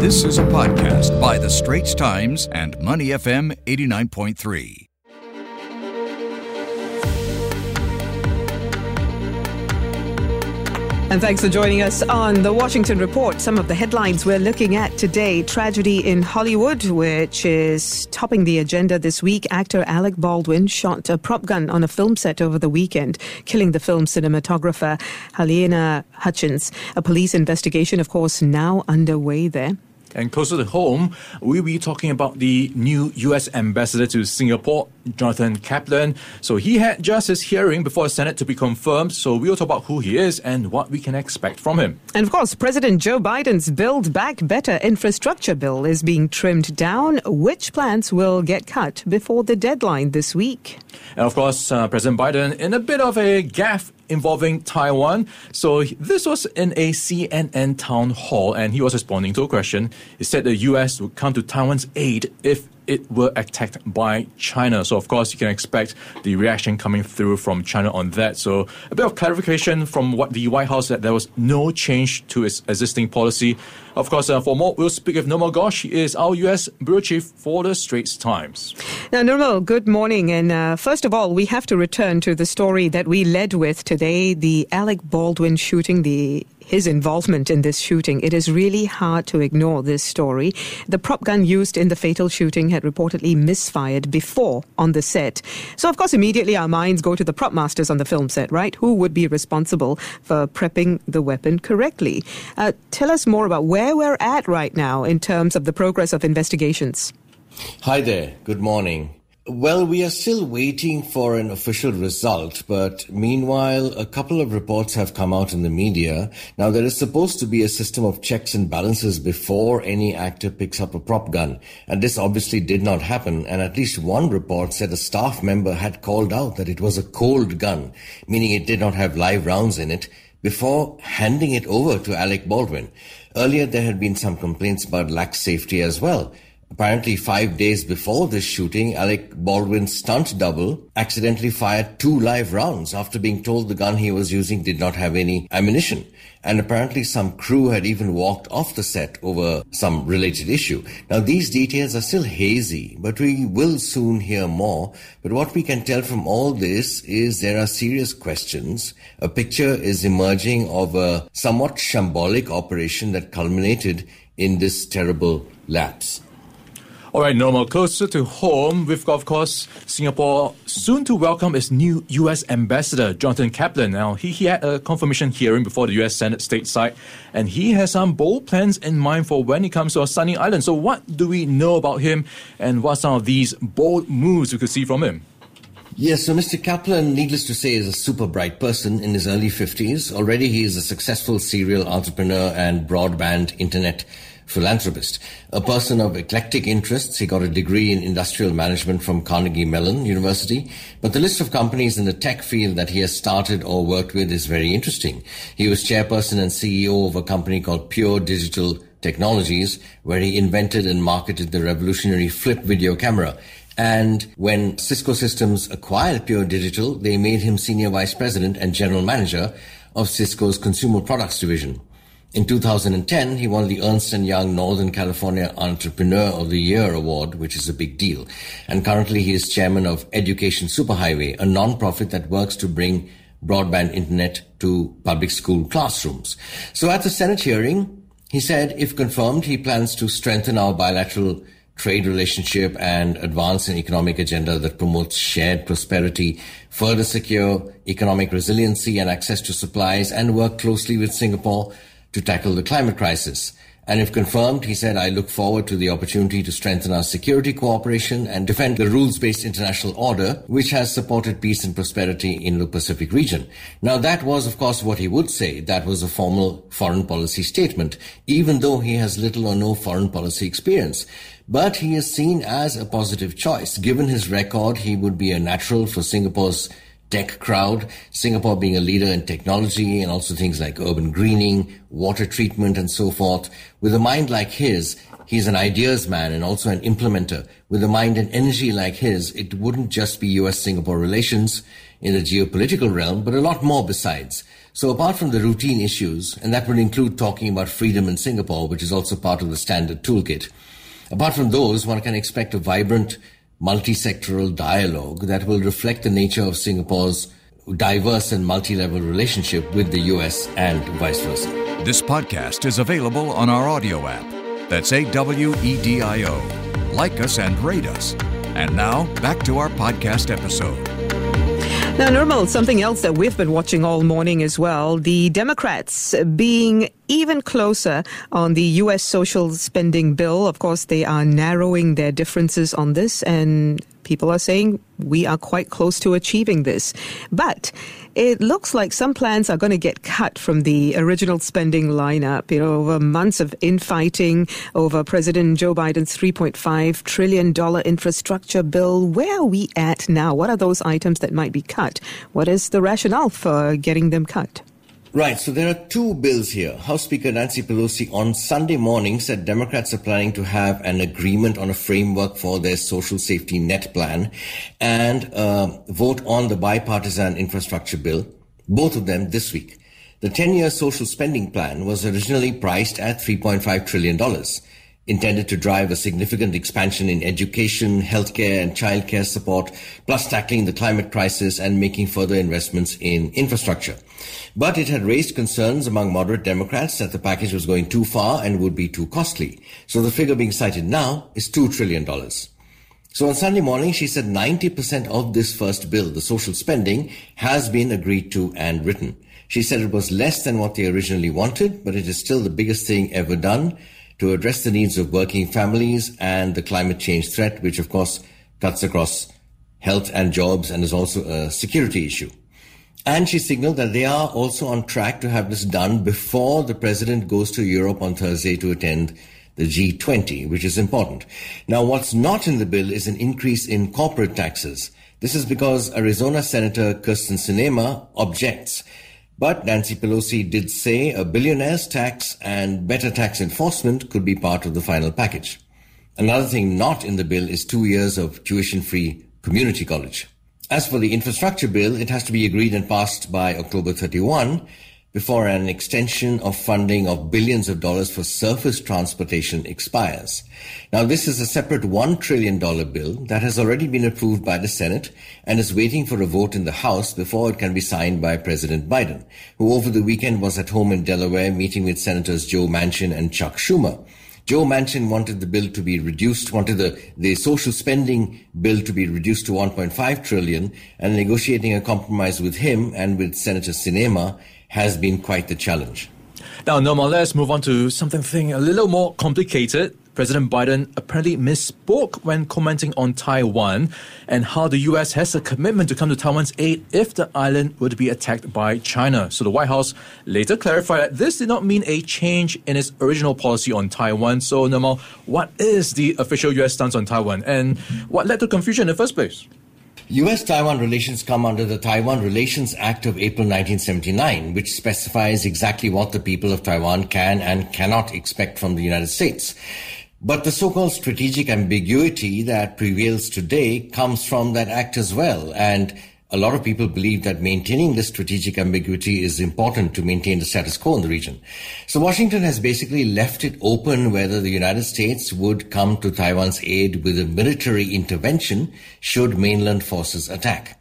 This is a podcast by The Straits Times and Money FM 89.3. And thanks for joining us on the Washington Report. Some of the headlines we're looking at today tragedy in Hollywood, which is topping the agenda this week. Actor Alec Baldwin shot a prop gun on a film set over the weekend, killing the film's cinematographer, Halyna Hutchins. A police investigation, of course, now underway there. And closer to home, we'll be talking about the new U.S. ambassador to Singapore, Jonathan Kaplan. So he had just his hearing before the Senate to be confirmed. So we'll talk about who he is and what we can expect from him. And of course, President Joe Biden's Build Back Better infrastructure bill is being trimmed down. Which plans will get cut before the deadline this week? And of course, uh, President Biden in a bit of a gaffe involving Taiwan. So this was in a CNN town hall, and he was responding to a question. He said the U.S. would come to Taiwan's aid if it were attacked by China. So, of course, you can expect the reaction coming through from China on that. So, a bit of clarification from what the White House that there was no change to its existing policy. Of course, uh, for more, we'll speak with Nirmal Ghosh. He is our U.S. Bureau Chief for the Straits Times. Now, Nirmal, good morning. And uh, first of all, we have to return to the story that we led with today the Alec Baldwin shooting, the his involvement in this shooting. It is really hard to ignore this story. The prop gun used in the fatal shooting had reportedly misfired before on the set. So, of course, immediately our minds go to the prop masters on the film set, right? Who would be responsible for prepping the weapon correctly? Uh, tell us more about where we're at right now in terms of the progress of investigations. Hi there. Good morning. Well, we are still waiting for an official result, but meanwhile, a couple of reports have come out in the media. Now, there is supposed to be a system of checks and balances before any actor picks up a prop gun. And this obviously did not happen. And at least one report said a staff member had called out that it was a cold gun, meaning it did not have live rounds in it, before handing it over to Alec Baldwin. Earlier, there had been some complaints about lax safety as well. Apparently, five days before this shooting, Alec Baldwin's stunt double accidentally fired two live rounds after being told the gun he was using did not have any ammunition. And apparently, some crew had even walked off the set over some related issue. Now, these details are still hazy, but we will soon hear more. But what we can tell from all this is there are serious questions. A picture is emerging of a somewhat shambolic operation that culminated in this terrible lapse. All right, Nirmal, closer to home, we've got, of course, Singapore soon to welcome its new U.S. ambassador, Jonathan Kaplan. Now, he, he had a confirmation hearing before the U.S. Senate stateside, and he has some bold plans in mind for when he comes to our sunny island. So, what do we know about him, and what are some of these bold moves we could see from him? Yes, so Mr. Kaplan, needless to say, is a super bright person in his early 50s. Already he is a successful serial entrepreneur and broadband internet philanthropist. A person of eclectic interests, he got a degree in industrial management from Carnegie Mellon University. But the list of companies in the tech field that he has started or worked with is very interesting. He was chairperson and CEO of a company called Pure Digital Technologies, where he invented and marketed the revolutionary flip video camera. And when Cisco Systems acquired Pure Digital, they made him senior vice president and general manager of Cisco's consumer products division. In 2010, he won the Ernst & Young Northern California Entrepreneur of the Year award, which is a big deal. And currently he is chairman of Education Superhighway, a non-profit that works to bring broadband internet to public school classrooms. So at the Senate hearing, he said if confirmed, he plans to strengthen our bilateral trade relationship and advance an economic agenda that promotes shared prosperity, further secure economic resiliency and access to supplies, and work closely with Singapore to tackle the climate crisis. And if confirmed, he said, I look forward to the opportunity to strengthen our security cooperation and defend the rules-based international order, which has supported peace and prosperity in the Pacific region. Now, that was, of course, what he would say. That was a formal foreign policy statement, even though he has little or no foreign policy experience. But he is seen as a positive choice. Given his record, he would be a natural for Singapore's tech crowd, Singapore being a leader in technology and also things like urban greening, water treatment, and so forth. With a mind like his, he's an ideas man and also an implementer. With a mind and energy like his, it wouldn't just be US Singapore relations in the geopolitical realm, but a lot more besides. So apart from the routine issues, and that would include talking about freedom in Singapore, which is also part of the standard toolkit, apart from those, one can expect a vibrant multi-sectoral dialogue that will reflect the nature of Singapore's diverse and multi-level relationship with the US and vice versa. This podcast is available on our audio app. That's A W E D I O. Like us and rate us. And now, back to our podcast episode. Now, Nirmal, something else that we've been watching all morning as well the Democrats being even closer on the U.S. social spending bill. Of course, they are narrowing their differences on this, and people are saying we are quite close to achieving this. But it looks like some plans are going to get cut from the original spending lineup. You know, over months of infighting over President Joe Biden's $3.5 trillion infrastructure bill. Where are we at now? What are those items that might be cut? What is the rationale for getting them cut? Right, so there are two bills here. House Speaker Nancy Pelosi on Sunday morning said Democrats are planning to have an agreement on a framework for their social safety net plan and uh, vote on the bipartisan infrastructure bill, both of them this week. The 10 year social spending plan was originally priced at $3.5 trillion intended to drive a significant expansion in education, healthcare, and childcare support, plus tackling the climate crisis and making further investments in infrastructure. But it had raised concerns among moderate Democrats that the package was going too far and would be too costly. So the figure being cited now is $2 trillion. So on Sunday morning, she said 90% of this first bill, the social spending, has been agreed to and written. She said it was less than what they originally wanted, but it is still the biggest thing ever done to address the needs of working families and the climate change threat, which of course cuts across health and jobs and is also a security issue. And she signaled that they are also on track to have this done before the president goes to Europe on Thursday to attend the G20, which is important. Now, what's not in the bill is an increase in corporate taxes. This is because Arizona Senator Kyrsten Sinema objects but Nancy Pelosi did say a billionaire's tax and better tax enforcement could be part of the final package. Another thing not in the bill is two years of tuition free community college. As for the infrastructure bill, it has to be agreed and passed by October 31, before an extension of funding of billions of dollars for surface transportation expires. Now, this is a separate $1 trillion bill that has already been approved by the Senate and is waiting for a vote in the House before it can be signed by President Biden, who over the weekend was at home in Delaware meeting with Senators Joe Manchin and Chuck Schumer. Joe Manchin wanted the bill to be reduced, wanted the, the social spending bill to be reduced to 1.5 trillion, and negotiating a compromise with him and with Senator Sinema has been quite the challenge. Now, Nirmal, let's move on to something a little more complicated. President Biden apparently misspoke when commenting on Taiwan and how the U.S. has a commitment to come to Taiwan's aid if the island would be attacked by China. So the White House later clarified that this did not mean a change in its original policy on Taiwan. So, Nirmal, what is the official U.S. stance on Taiwan and what led to confusion in the first place? U.S. Taiwan relations come under the Taiwan Relations Act of April 1979, which specifies exactly what the people of Taiwan can and cannot expect from the United States. But the so-called strategic ambiguity that prevails today comes from that act as well. And a lot of people believe that maintaining this strategic ambiguity is important to maintain the status quo in the region. So Washington has basically left it open whether the United States would come to Taiwan's aid with a military intervention should mainland forces attack.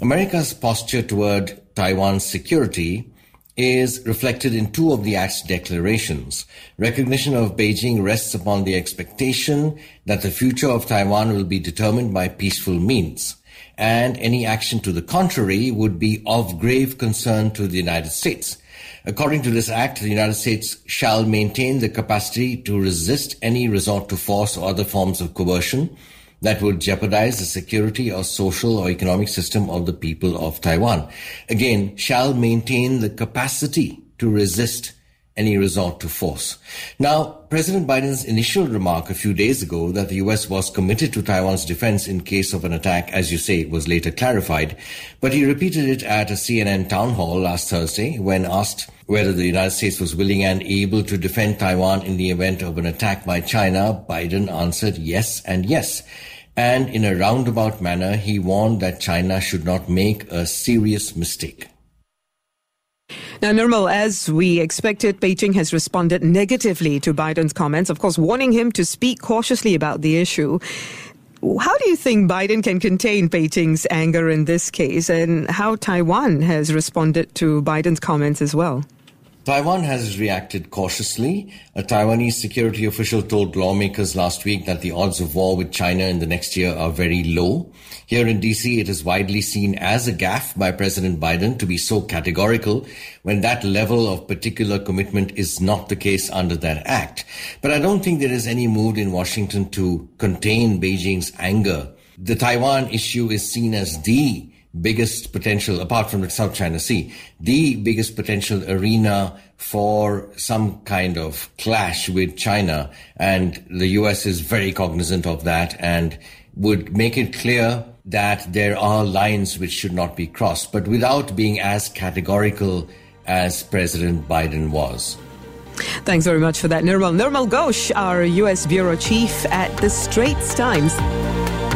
America's posture toward Taiwan's security is reflected in two of the Act's declarations. Recognition of Beijing rests upon the expectation that the future of Taiwan will be determined by peaceful means and any action to the contrary would be of grave concern to the United States. According to this act, the United States shall maintain the capacity to resist any resort to force or other forms of coercion that would jeopardize the security or social or economic system of the people of Taiwan. Again, shall maintain the capacity to resist any resort to force. Now, President Biden's initial remark a few days ago that the US was committed to Taiwan's defense in case of an attack, as you say, was later clarified, but he repeated it at a CNN town hall last Thursday when asked whether the United States was willing and able to defend Taiwan in the event of an attack by China. Biden answered yes and yes. And in a roundabout manner, he warned that China should not make a serious mistake. Now, Nirmal, as we expected, Beijing has responded negatively to Biden's comments, of course, warning him to speak cautiously about the issue. How do you think Biden can contain Beijing's anger in this case, and how Taiwan has responded to Biden's comments as well? Taiwan has reacted cautiously. A Taiwanese security official told lawmakers last week that the odds of war with China in the next year are very low. Here in DC, it is widely seen as a gaffe by President Biden to be so categorical when that level of particular commitment is not the case under that act. But I don't think there is any mood in Washington to contain Beijing's anger. The Taiwan issue is seen as the biggest potential, apart from the South China Sea, the biggest potential arena for some kind of clash with China. And the US is very cognizant of that and would make it clear that there are lines which should not be crossed, but without being as categorical as President Biden was. Thanks very much for that, Nirmal. Nirmal Ghosh, our U.S. Bureau Chief at the Straits Times.